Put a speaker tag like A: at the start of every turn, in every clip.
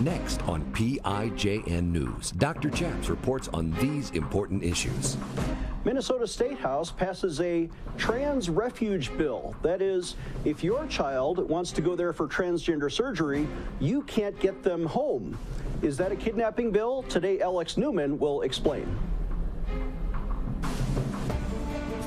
A: Next on PIJN News, Dr. Chaps reports on these important issues.
B: Minnesota State House passes a trans refuge bill. That is, if your child wants to go there for transgender surgery, you can't get them home. Is that a kidnapping bill? Today, Alex Newman will explain.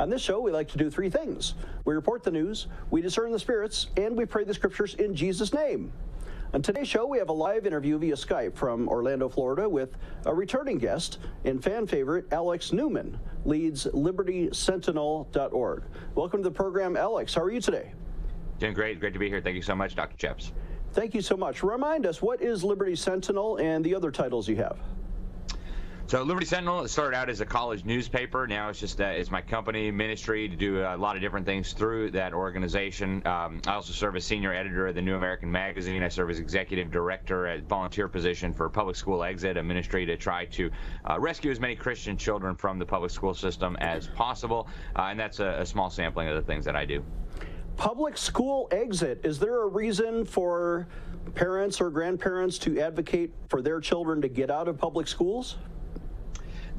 B: On this show, we like to do three things we report the news, we discern the spirits, and we pray the scriptures in Jesus' name. On today's show, we have a live interview via Skype from Orlando, Florida, with a returning guest and fan favorite, Alex Newman, leads LibertySentinel.org. Welcome to the program, Alex. How are you today?
C: Doing great. Great to be here. Thank you so much, Dr. Chaps.
B: Thank you so much. Remind us, what is Liberty Sentinel and the other titles you have?
C: So Liberty Sentinel started out as a college newspaper. Now it's just uh, it's my company ministry to do a lot of different things through that organization. Um, I also serve as senior editor of the New American Magazine. I serve as executive director at volunteer position for Public School Exit, a ministry to try to uh, rescue as many Christian children from the public school system as possible. Uh, and that's a, a small sampling of the things that I do.
B: Public school exit. Is there a reason for parents or grandparents to advocate for their children to get out of public schools?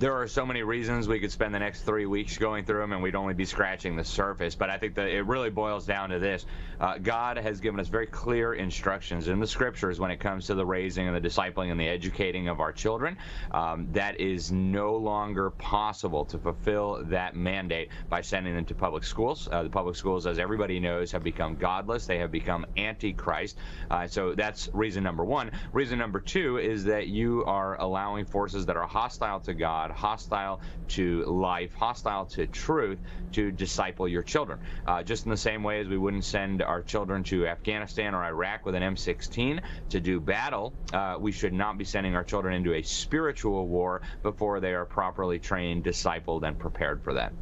C: There are so many reasons we could spend the next three weeks going through them and we'd only be scratching the surface. But I think that it really boils down to this. Uh, God has given us very clear instructions in the scriptures when it comes to the raising and the discipling and the educating of our children. Um, that is no longer possible to fulfill that mandate by sending them to public schools. Uh, the public schools, as everybody knows, have become godless. They have become antichrist. Uh, so that's reason number one. Reason number two is that you are allowing forces that are hostile to God hostile to life, hostile to truth, to disciple your children. Uh, just in the same way as we wouldn't send our children to Afghanistan or Iraq with an M16 to do battle, uh, we should not be sending our children into a spiritual war before they are properly trained, discipled, and prepared for that.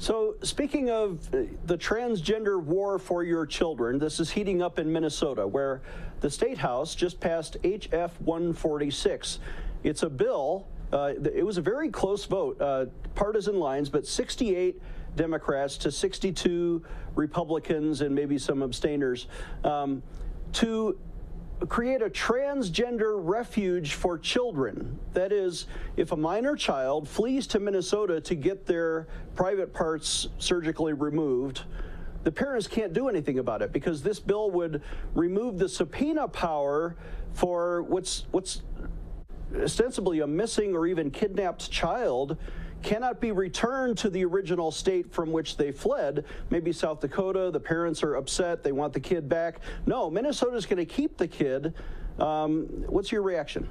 B: So, speaking of uh, the transgender war for your children, this is heating up in Minnesota, where the State House just passed HF 146. It's a bill uh, it was a very close vote, uh, partisan lines, but 68 Democrats to 62 Republicans and maybe some abstainers um, to create a transgender refuge for children. That is, if a minor child flees to Minnesota to get their private parts surgically removed, the parents can't do anything about it because this bill would remove the subpoena power for what's what's ostensibly a missing or even kidnapped child cannot be returned to the original state from which they fled. Maybe South Dakota, the parents are upset, they want the kid back. No, Minnesota's going to keep the kid. Um, what's your reaction?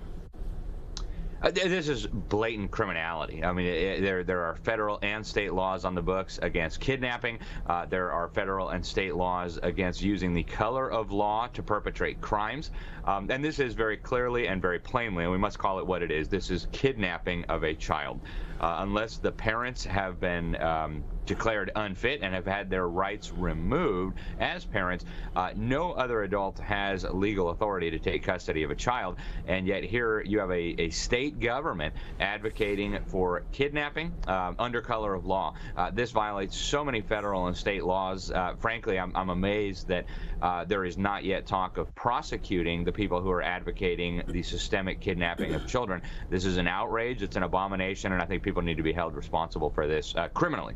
C: Uh, this is blatant criminality. I mean, it, there there are federal and state laws on the books against kidnapping. Uh, there are federal and state laws against using the color of law to perpetrate crimes. Um, and this is very clearly and very plainly, and we must call it what it is. This is kidnapping of a child. Uh, unless the parents have been um, declared unfit and have had their rights removed as parents, uh, no other adult has legal authority to take custody of a child. And yet here you have a, a state government advocating for kidnapping um, under color of law. Uh, this violates so many federal and state laws. Uh, frankly, I'm, I'm, amazed that uh, there is not yet talk of prosecuting the people who are advocating the systemic kidnapping of children. This is an outrage. It's an abomination, and I think people need to be held responsible for this uh, criminally.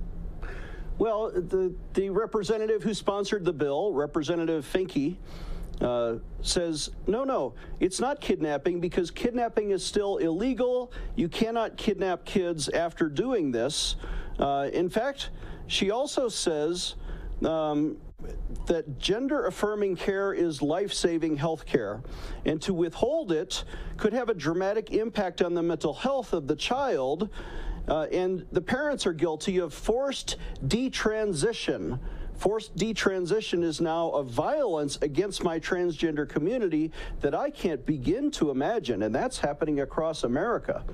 B: Well, the, the representative who sponsored the bill, Representative Finke, uh, says, no, no, it's not kidnapping because kidnapping is still illegal. You cannot kidnap kids after doing this. Uh, in fact, she also says um, that gender affirming care is life saving health care, and to withhold it could have a dramatic impact on the mental health of the child. Uh, and the parents are guilty of forced detransition. Forced detransition is now a violence against my transgender community that I can't begin to imagine, and that's happening across America.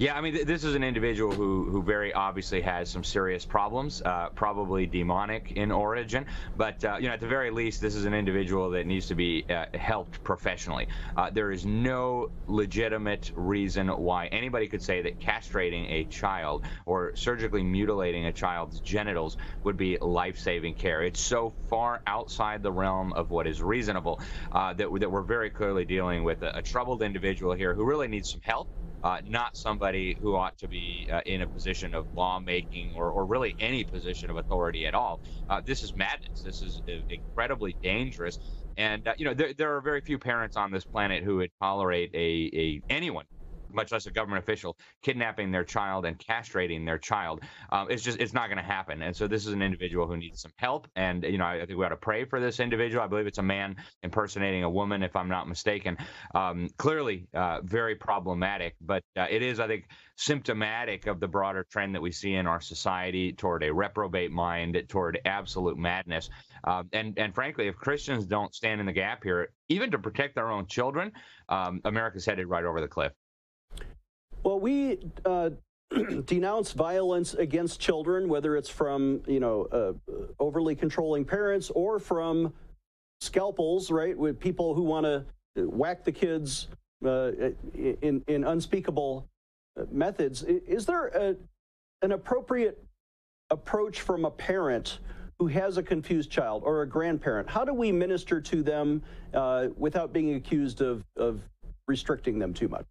C: Yeah, I mean, th- this is an individual who, who very obviously has some serious problems, uh, probably demonic in origin. But uh, you know, at the very least, this is an individual that needs to be uh, helped professionally. Uh, there is no legitimate reason why anybody could say that castrating a child or surgically mutilating a child's genitals would be life-saving care. It's so far outside the realm of what is reasonable uh, that, that we're very clearly dealing with a, a troubled individual here who really needs some help uh, not somebody who ought to be uh, in a position of lawmaking or, or really any position of authority at all. Uh, this is madness. This is uh, incredibly dangerous. And uh, you know, there, there are very few parents on this planet who would tolerate a, a anyone much less a government official, kidnapping their child and castrating their child. Um, it's just it's not going to happen. And so this is an individual who needs some help. And you know, I, I, think we ought to pray for this individual. I believe it's a man impersonating a woman, if I'm not mistaken. Um, clearly, uh, very problematic. But uh, it is, I think, symptomatic of the broader trend that we see in our society toward a reprobate mind, toward absolute madness. Uh, and and frankly, if Christians don't stand in the gap here, even to protect their own children, um, America's headed right over the cliff.
B: Well, we uh, denounce violence against children, whether it's from you know uh, overly controlling parents or from scalpels, right? With people who want to whack the kids uh, in in unspeakable uh, methods. Is there a, an appropriate approach from a parent? who has a confused child or a grandparent, how do we minister to them uh, without being accused of, of restricting them too much?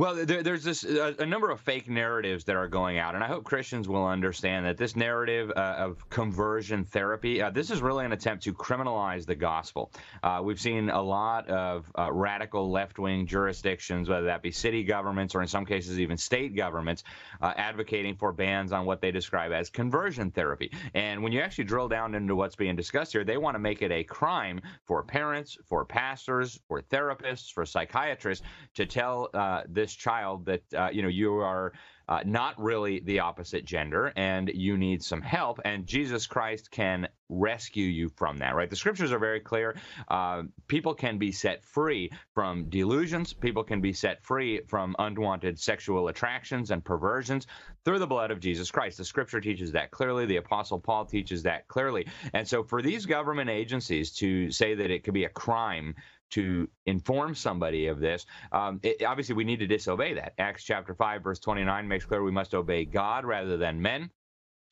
C: Well, there, there's this uh, a number of fake narratives that are going out, and I hope Christians will understand that this narrative uh, of conversion therapy, uh, this is really an attempt to criminalize the gospel. Uh, we've seen a lot of uh, radical left-wing jurisdictions, whether that be city governments or in some cases even state governments, uh, advocating for bans on what they describe as conversion therapy. And when you actually drill down into what's being discussed here, they want to make it a crime for parents, for pastors, for therapists, for psychiatrists to tell this this child that uh, you know you are uh, not really the opposite gender and you need some help and jesus christ can rescue you from that right? The scriptures are very clear. Uh, people can be set free from delusions. People can be set free from unwanted sexual attractions and perversions through the blood of jesus christ. The scripture teaches that clearly. The apostle paul teaches that clearly. And so for these government agencies to say that it could be a crime to inform somebody of this. Um, it, obviously, we need to disobey that. Acts chapter 5, verse 29 makes clear we must obey God rather than men.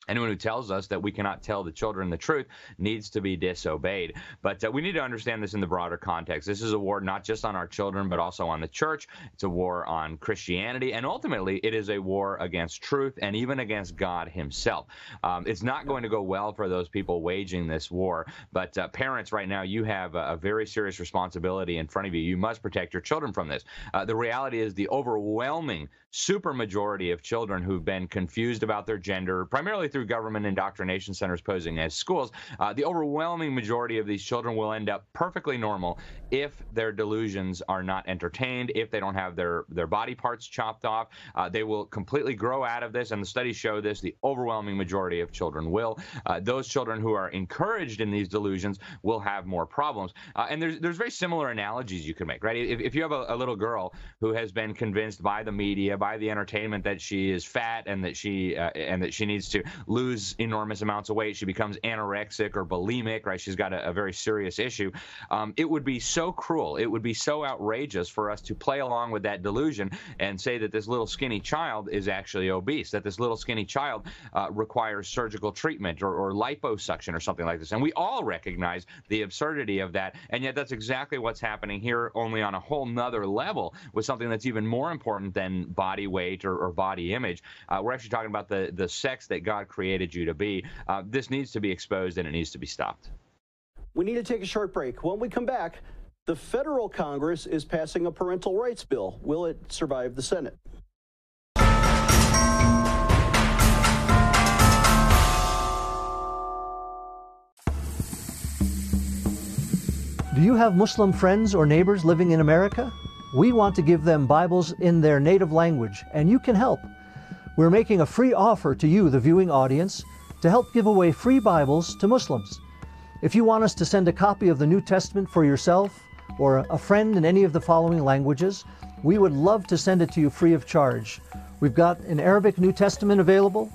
C: Anyone who tells us that we cannot tell the children the truth needs to be disobeyed. But uh, we need to understand this in the broader context. This is a war not just on our children, but also on the church. It's a war on Christianity. And ultimately, it is a war against truth and even against God Himself. Um, it's not going to go well for those people waging this war. But uh, parents, right now, you have a, a, very serious responsibility in front of you. You must protect your children from this. Uh, the reality is, the overwhelming supermajority of children who've been confused about their gender, primarily through government indoctrination centers posing as schools, uh, the overwhelming majority of these children will end up perfectly normal if their delusions are not entertained, if they don't have their, their body parts chopped off. Uh, they will completely grow out of this, and the studies show this. The overwhelming majority of children will. Uh, those children who are encouraged in these delusions will have more problems. Uh, and there's, there's very similar analogies you can make, right? If, if you have a, a little girl who has been convinced by the media, by the entertainment that she is fat and that she uh, and that she needs to lose enormous amounts of weight. She becomes anorexic or bulimic, right? She's got a, a very serious issue. Um, it would be so cruel. It would be so outrageous for us to play along with that delusion and say that this little skinny child is actually obese, that this little skinny child uh, requires surgical treatment or, or liposuction or something like this. And we all recognize the absurdity of that. And yet that's exactly what's happening here, only on a whole nother level with something that's even more important than body weight or, or body image. Uh, we're actually talking about the, the sex that God created you to be. Uh, this needs to be exposed and it needs to be stopped.
B: We need to take a short break. When we come back, the federal Congress is passing a parental rights bill. Will it survive the Senate?
D: Do you have Muslim friends or neighbors living in America? We want to give them Bibles in their native language, and you can help. We're making a free offer to you, the viewing audience, to help give away free Bibles to Muslims. If you want us to send a copy of the New Testament for yourself or a friend in any of the following languages, we would love to send it to you free of charge. We've got an Arabic New Testament available,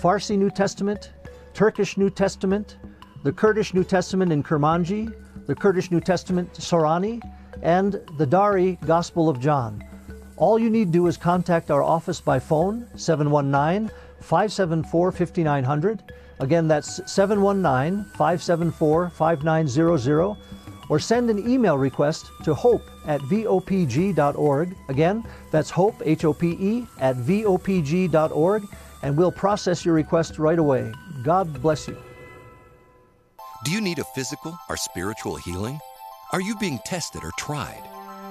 D: Farsi New Testament, Turkish New Testament, the Kurdish New Testament in Kurmanji, the Kurdish New Testament Sorani, and the Dari Gospel of John. All you need to do is contact our office by phone, 719 574 5900. Again, that's 719 574 5900. Or send an email request to hope at vopg.org. Again, that's hope, H O P E, at vopg.org, and we'll process your request right away. God bless you.
A: Do you need a physical or spiritual healing? Are you being tested or tried?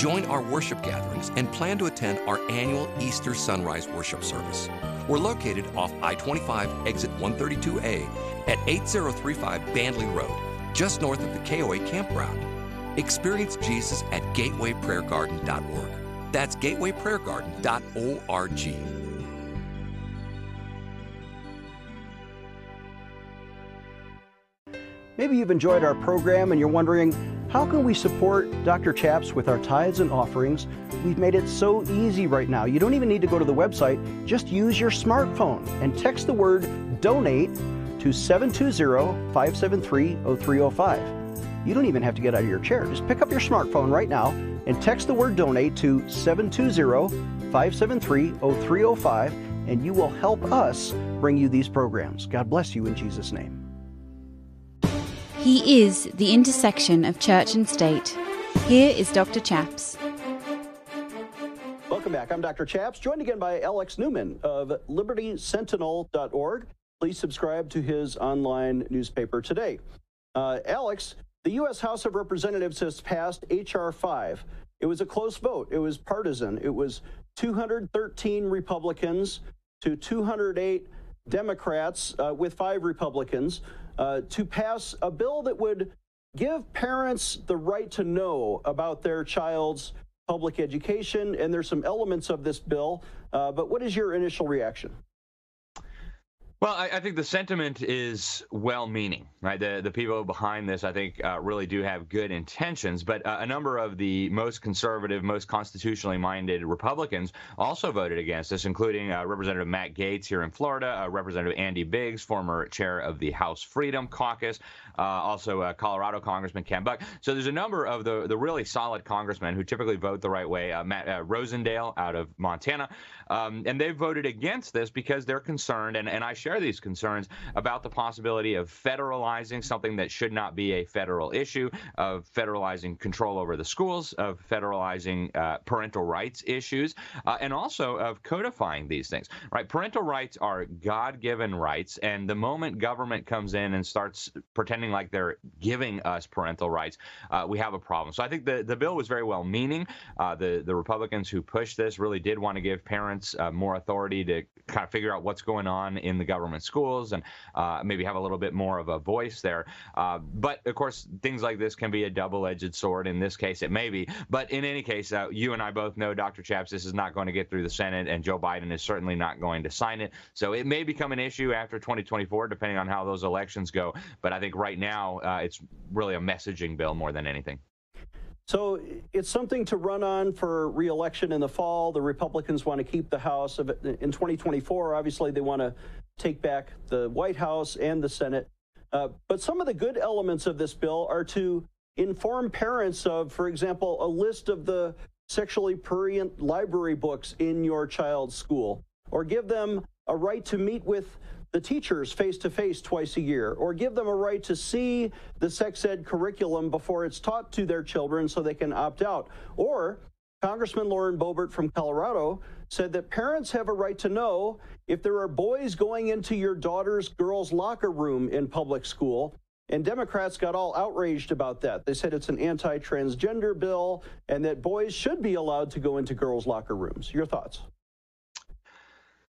A: Join our worship gatherings and plan to attend our annual Easter Sunrise Worship Service. We're located off I 25 exit 132A at 8035 Bandley Road, just north of the KOA campground. Experience Jesus at gatewayprayergarden.org. That's gatewayprayergarden.org.
B: Maybe you've enjoyed our program and you're wondering, how can we support Dr. Chaps with our tithes and offerings? We've made it so easy right now. You don't even need to go to the website. Just use your smartphone and text the word donate to 720-573-0305. You don't even have to get out of your chair. Just pick up your smartphone right now and text the word donate to 720-573-0305 and you will help us bring you these programs. God bless you in Jesus' name.
E: He is the intersection of church and state. Here is Dr. Chaps.
B: Welcome back. I'm Dr. Chaps, joined again by Alex Newman of libertysentinel.org. Please subscribe to his online newspaper today. Uh, Alex, the U.S. House of Representatives has passed H.R. 5. It was a close vote. It was partisan. It was 213 Republicans to 208 Democrats uh, with five Republicans uh, to pass a bill that would give parents the right to know about their child's public education. And there's some elements of this bill. Uh, but what is your initial reaction?
C: Well, I, I, think the sentiment is well-meaning, right? The the people behind this, I think, uh, really do have good intentions. But uh, a number of the most conservative, most constitutionally minded Republicans also voted against this, including uh, Representative Matt Gaetz here in Florida, uh, Representative Andy Biggs, former chair of the House Freedom Caucus, uh, also uh, Colorado Congressman Ken Buck. So there's a number of the the really solid congressmen who typically vote the right way. Matt Rosendale out of Montana, um, and they voted against this because they're concerned, and and I share share these concerns about the possibility of federalizing something that should not be a federal issue, of federalizing control over the schools, of federalizing uh, parental rights issues, uh, and also of codifying these things. Right? Parental rights are God-given rights, and the moment government comes in and starts pretending like they're giving us parental rights, uh, we have a problem. So I think the the bill was very well meaning. Uh, the the Republicans who pushed this really did want to give parents uh, more authority to kind of figure out what's going on in the government government schools and uh, maybe have a little bit more of a voice there. Uh, but of course, things like this can be a double-edged sword. In this case, it may be. But in any case, uh, you and I both know, Dr. Chaps, this is not going to get through the Senate, and Joe Biden is certainly not going to sign it. So it may become an issue after 2024, depending on how those elections go. But I think right now, uh, it's really a messaging bill more than anything.
B: So it's something to run on for reelection in the fall. The Republicans want to keep the House. In 2024, obviously, they want to take back the White House and the Senate. Uh, but some of the good elements of this bill are to inform parents of, for example, a list of the sexually prurient library books in your child's school, or give them a right to meet with the teachers face to face twice a year, or give them a right to see the sex ed curriculum before it's taught to their children so they can opt out. Or Congressman Lauren Boebert from Colorado said that parents have a right to know if there are boys going into your daughter's girls' locker room in public school And Democrats got all outraged about that. They said it's an anti transgender bill and that boys should be allowed to go into girls' locker rooms. Your thoughts?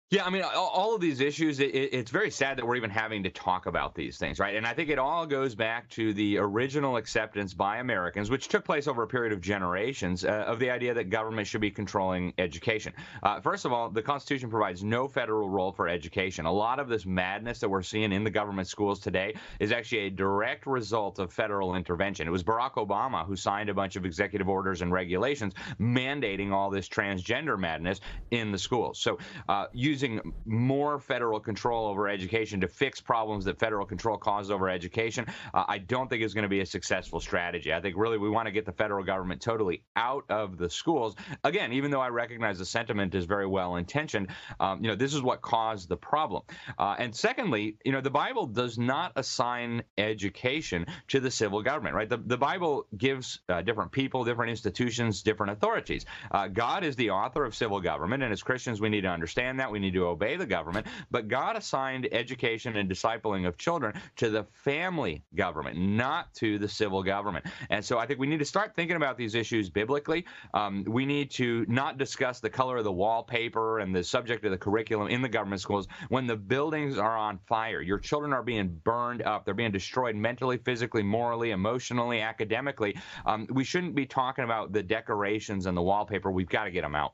C: Yeah, I mean, all of these issues, it, it's very sad that we're even having to talk about these things, right? And I think it all goes back to the original acceptance by Americans, which took place over a period of generations, uh, of the idea that government should be controlling education. Uh, first of all, the Constitution provides no federal role for education. A lot of this madness that we're seeing in the government schools today is actually a direct result of federal intervention. It was Barack Obama who signed a bunch of executive orders and regulations mandating all this transgender madness in the schools. So, uh, using using more federal control over education to fix problems that federal control causes over education, uh, I don't think is going to be a successful strategy. I think really we want to get the federal government totally out of the schools. Again, even though I recognize the sentiment is very well intentioned, um, you know, this is what caused the problem. Uh, and secondly, you know, the Bible does not assign education to the civil government, right? The, the Bible gives uh, different people, different institutions, different authorities. Uh, God is the author of civil government, and as Christians, we need to understand that. We need to obey the government, but God assigned education and discipling of children to the family government, not to the civil government. And so I think we need to start thinking about these issues biblically. Um, we need to not discuss the color of the wallpaper and the subject of the curriculum in the government schools when the buildings are on fire. Your children are being burned up, they're being destroyed mentally, physically, morally, emotionally, academically. Um, we shouldn't be talking about the decorations and the wallpaper. We've got to get them out.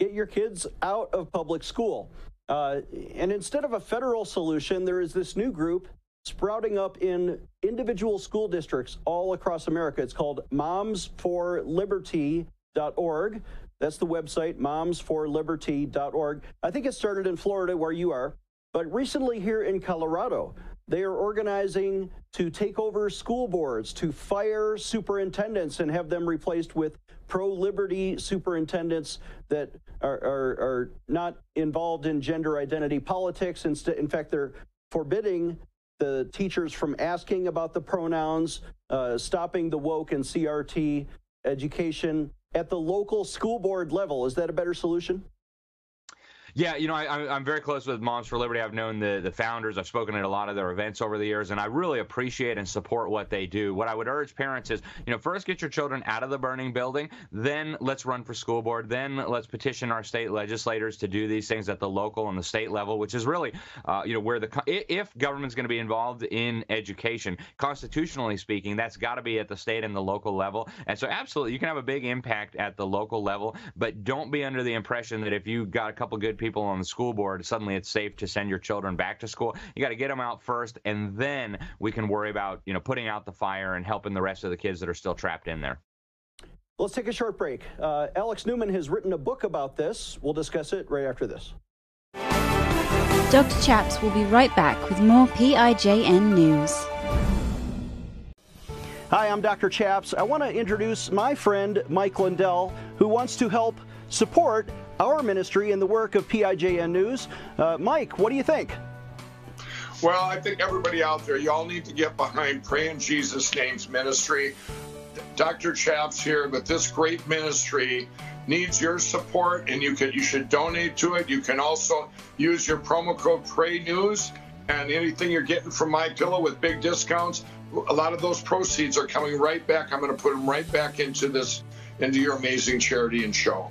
B: Get your kids out of public school. Uh, and instead of a federal solution, there is this new group sprouting up in individual school districts all across America. It's called momsforliberty.org. That's the website, momsforliberty.org. I think it started in Florida, where you are, but recently here in Colorado, they are organizing to take over school boards, to fire superintendents and have them replaced with pro liberty superintendents that are, are, are, not involved in gender identity politics. In fact, they're forbidding the teachers from asking about the pronouns, uh, stopping the woke and CRT education at the local school board level. Is that a better solution?
C: Yeah, you know, I, am very close with Moms for Liberty. I've known the, the founders. I've spoken at a lot of their events over the years, and I really appreciate and support what they do. What I would urge parents is, you know, first get your children out of the burning building, then let's run for school board, then let's petition our state legislators to do these things at the local and the state level, which is really, uh, you know, where the if government's going to be involved in education, constitutionally speaking, that's got to be at the state and the local level. And so, absolutely, you can have a big impact at the local level, but don't be under the impression that if you got a couple good people on the school board, suddenly it's safe to send your children back to school. You got to get them out first, and then we can worry about you know putting out the fire and helping the rest of the kids that are still trapped in there.
B: Let's take a short break. Uh, Alex Newman has written a book about this. We'll discuss it right after this.
E: Dr. Chaps will be right back with more PIJN news.
B: Hi, I'm Dr. Chaps. I want to introduce my friend Mike Lindell, who wants to help support our ministry and the work of PIJN News. Uh, Mike, what do you think?
F: Well, I think everybody out there, y'all need to get behind Pray in Jesus' Name's ministry. Dr. Chaps here but this great ministry needs your support and you can you should donate to it. You can also use your promo code Pray News and anything you're getting from my pillow with big discounts, a lot of those proceeds are coming right back. I'm going to put them right back into this into your amazing charity and show.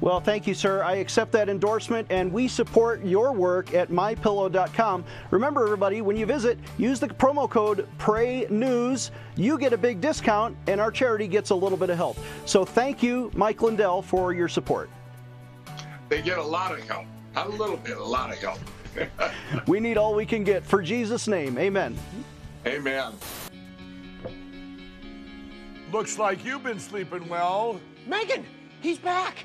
B: Well, thank you, sir. I accept that endorsement, and we support your work at mypillow.com. Remember, everybody, when you visit, use the promo code PRAYNEWS. You get a big discount, and our charity gets a little bit of help. So thank you, Mike Lindell, for your support.
F: They get a lot of help. Not a little bit, a lot of help.
B: we need all we can get. For Jesus' name, amen.
F: Amen.
G: Looks like you've been sleeping well.
H: Megan, he's back.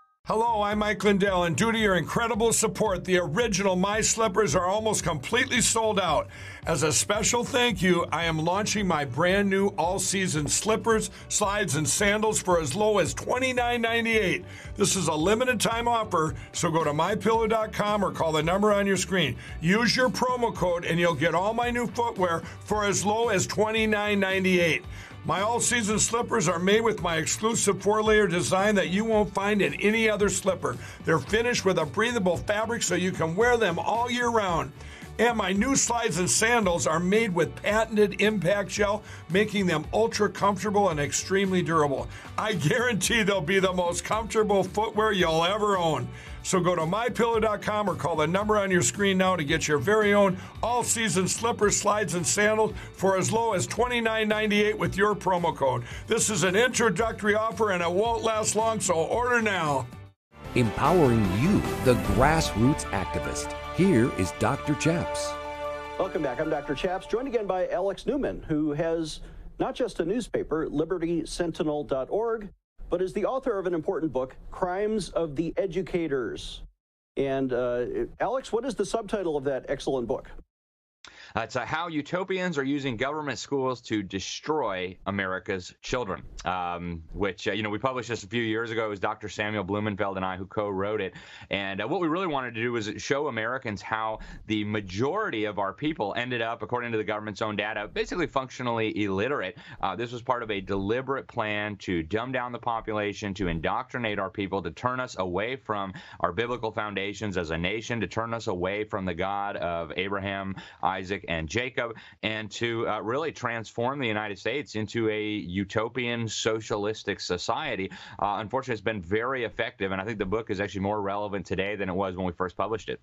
G: Hello, I'm Mike Lindell, and due to your incredible support, the original My Slippers are almost completely sold out. As a special thank you, I am launching my brand new all season slippers, slides, and sandals for as low as $29.98. This is a limited time offer, so go to mypillow.com or call the number on your screen. Use your promo code, and you'll get all my new footwear for as low as $29.98. My all season slippers are made with my exclusive four layer design that you won't find in any other slipper. They're finished with a breathable fabric so you can wear them all year round. And my new slides and sandals are made with patented impact shell, making them ultra comfortable and extremely durable. I guarantee they'll be the most comfortable footwear you'll ever own. So go to mypillow.com or call the number on your screen now to get your very own all season slippers, slides, and sandals for as low as $29.98 with your promo code. This is an introductory offer and it won't last long, so order now.
A: Empowering you, the grassroots activist. Here is Dr. Chaps.
B: Welcome back. I'm Dr. Chaps, joined again by Alex Newman, who has not just a newspaper, libertysentinel.org, but is the author of an important book, Crimes of the Educators. And uh, Alex, what is the subtitle of that excellent book?
C: Uh, it's uh, how utopians are using government schools to destroy America's children, um, which, uh, you know, we published this a few years ago. It was Dr. Samuel Blumenfeld and I who co wrote it. And uh, what we really wanted to do was show Americans how the majority of our people ended up, according to the government's own data, basically functionally illiterate. Uh, this was part of a deliberate plan to dumb down the population, to indoctrinate our people, to turn us away from our biblical foundations as a nation, to turn us away from the God of Abraham, Isaac, and Jacob, and to uh, really transform the United States into a utopian socialistic society. Uh, unfortunately, it's been very effective, and I think the book is actually more relevant today than it was when we first published it.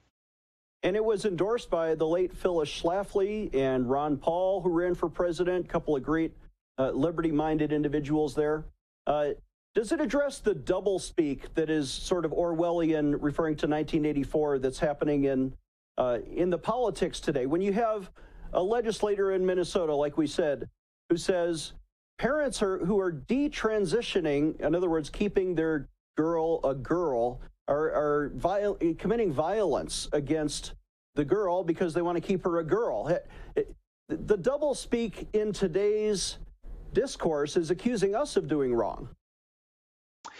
B: And it was endorsed by the late Phyllis Schlafly and Ron Paul, who ran for president, a couple of great uh, liberty minded individuals there. Uh, does it address the doublespeak that is sort of Orwellian, referring to 1984, that's happening in uh, in the politics today. When you have a legislator in Minnesota, like we said, who says parents are who are detransitioning, in other words, keeping their girl a girl, are, are viol- committing violence against the girl because they want to keep her a girl. It, it, the double speak in today's discourse is accusing us of doing wrong.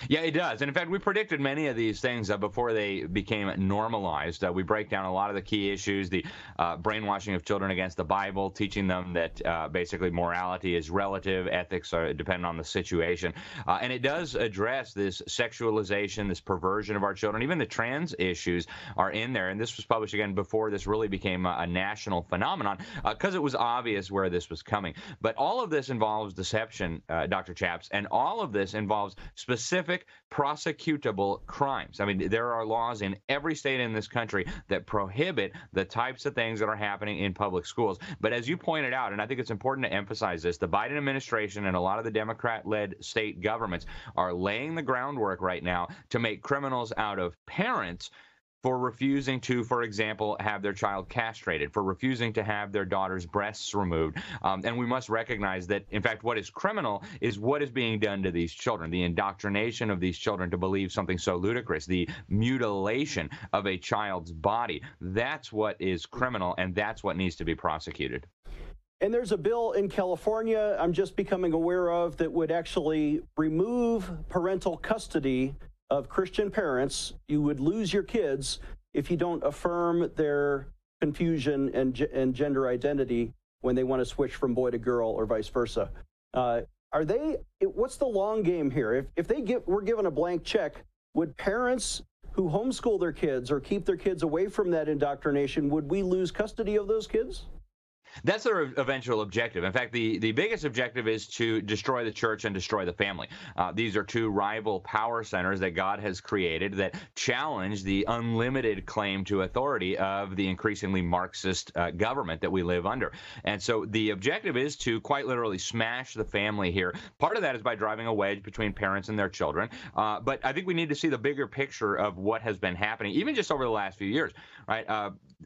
C: Yeah, it does. And in fact, we predicted many of these things uh, before they became normalized. Uh, we break down a lot of the key issues the uh, brainwashing of children against the Bible, teaching them that uh, basically morality is relative, ethics are dependent on the situation. Uh, and it does address this sexualization, this perversion of our children. Even the trans issues are in there. And this was published again before this really became a, a national phenomenon because uh, it was obvious where this was coming. But all of this involves deception, Dr. Chaps, and all of this involves specific specific prosecutable crimes. I mean, there are laws in every state in this country that prohibit the types of things that are happening in public schools. But as you pointed out, and I think it's important to emphasize this, the Biden administration and a lot of the Democrat led state governments are laying the groundwork right now to make criminals out of parents for refusing to, for example, have their child castrated, for refusing to have their daughter's breasts removed. Um, and we must recognize that, in fact, what is criminal is what is being done to these children, the indoctrination of these children to believe something so ludicrous, the mutilation of a child's body. That's what is criminal, and that's what needs to be prosecuted.
B: And there's a bill in California I'm just becoming aware of that would actually remove parental custody of Christian parents, you would lose your kids if you don't affirm their confusion and, and gender identity when they want to switch from boy to girl or vice versa. Uh, are they? What's the long game here? If if they get were given a blank check, would parents who homeschool their kids or keep their kids away from that indoctrination would we lose custody of those kids?
C: That's their eventual objective. In fact, the, the biggest objective is to destroy the church and destroy the family. Uh, these are two rival power centers that God has created that challenge the unlimited claim to authority of the increasingly Marxist uh, government that we live under. And so the objective is to quite literally smash the family here. Part of that is by driving a wedge between parents and their children. Uh, but I think we need to see the bigger picture of what has been happening, even just over the last few years, right?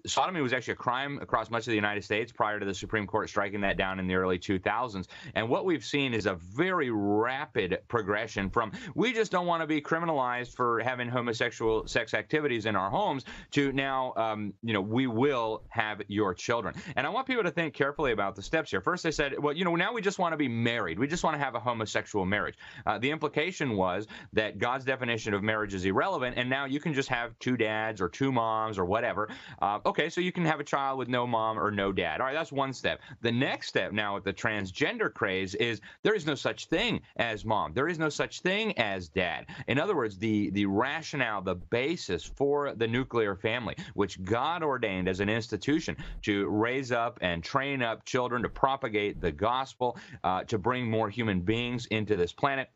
C: Sodomy was actually a crime across much of the United States prior to the Supreme Court striking that down in the early 2000s. And what we've seen is a very rapid progression from we just don't want to be criminalized for having homosexual sex activities in our homes to now, um, you know, we will have your children. And I want people to think carefully about the steps here. First, they said, well, you know, now we just want to be married. We just want to have a homosexual marriage. Uh, the implication was that God's definition of marriage is irrelevant, and now you can just have two dads or two moms or whatever. Uh, okay, so you can have a child with no mom or no dad. All right, that's one step. The next step now with the transgender craze is there is no such thing as mom. There is no such thing as dad. In other words, the the rationale, the basis for the nuclear family, which God ordained as an institution to raise up and train up children to propagate the gospel, uh, to bring more human beings into this planet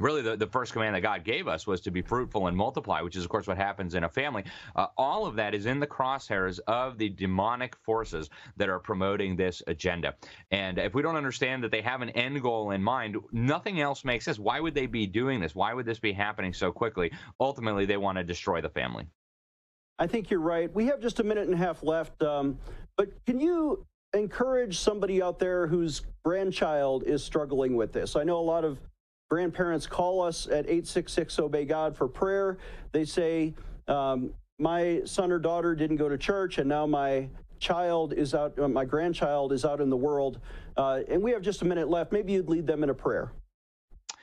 C: really the, the first command that God gave us was to be fruitful and multiply, which is, of course, what happens in a family. Uh, all of that is in the crosshairs of the demonic forces that are promoting this agenda. And if we don't understand that they have an end goal in mind, nothing else makes sense. Why would they be doing this? Why would this be happening so quickly? Ultimately, they want to destroy the family.
B: I think you're right. We have just a minute and a half left. Um, but can you encourage somebody out there whose grandchild is struggling with this? I know a lot of Grandparents call us at 866 Obey God for prayer. They say, um, My son or daughter didn't go to church, and now my child is out, uh, my grandchild is out in the world. Uh, and we have just a minute left. Maybe you'd lead them in a prayer.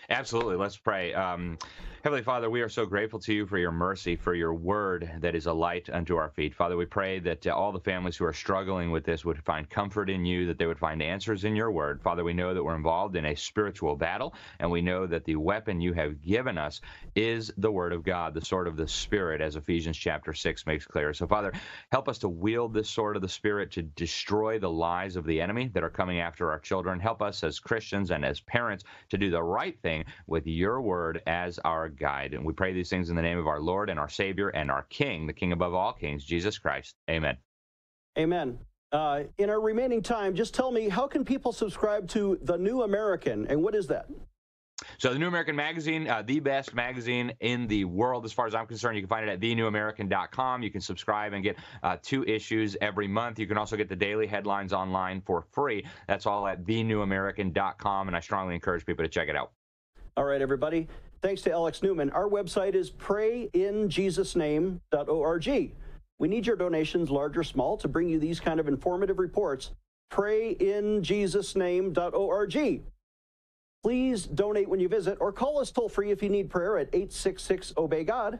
C: Absolutely. Let's pray. Um, Heavenly Father, we are so grateful to you for your mercy, for your word that is a light unto our feet. Father, we pray that uh, all the families who are struggling with this would find comfort in you, that they would find answers in your word. Father, we know that we're involved in a spiritual battle, and we know that the weapon you have given us is the word of God, the sword of the Spirit, as Ephesians chapter 6 makes clear. So, Father, help us to wield this sword of the Spirit to destroy the lies of the enemy that are coming after our children. Help us as Christians and as parents to do the right thing with your word as our guide. And we pray these things in the name of our Lord and our Savior and our King, the King above all kings, Jesus Christ. Amen.
B: Amen. Uh, in our remaining time, just tell me how can people subscribe to The New American and what is that?
C: So, the New American Magazine, uh, the best magazine in the world, as far as I'm concerned. You can find it at thenewamerican.com. You can subscribe and get uh, two issues every month. You can also get the daily headlines online for free. That's all at thenewamerican.com, and I strongly encourage people to check it out.
B: All right, everybody. Thanks to Alex Newman. Our website is prayinjesusname.org. We need your donations, large or small, to bring you these kind of informative reports. Prayinjesusname.org. Please donate when you visit or call us toll free if you need prayer at 866 Obey God.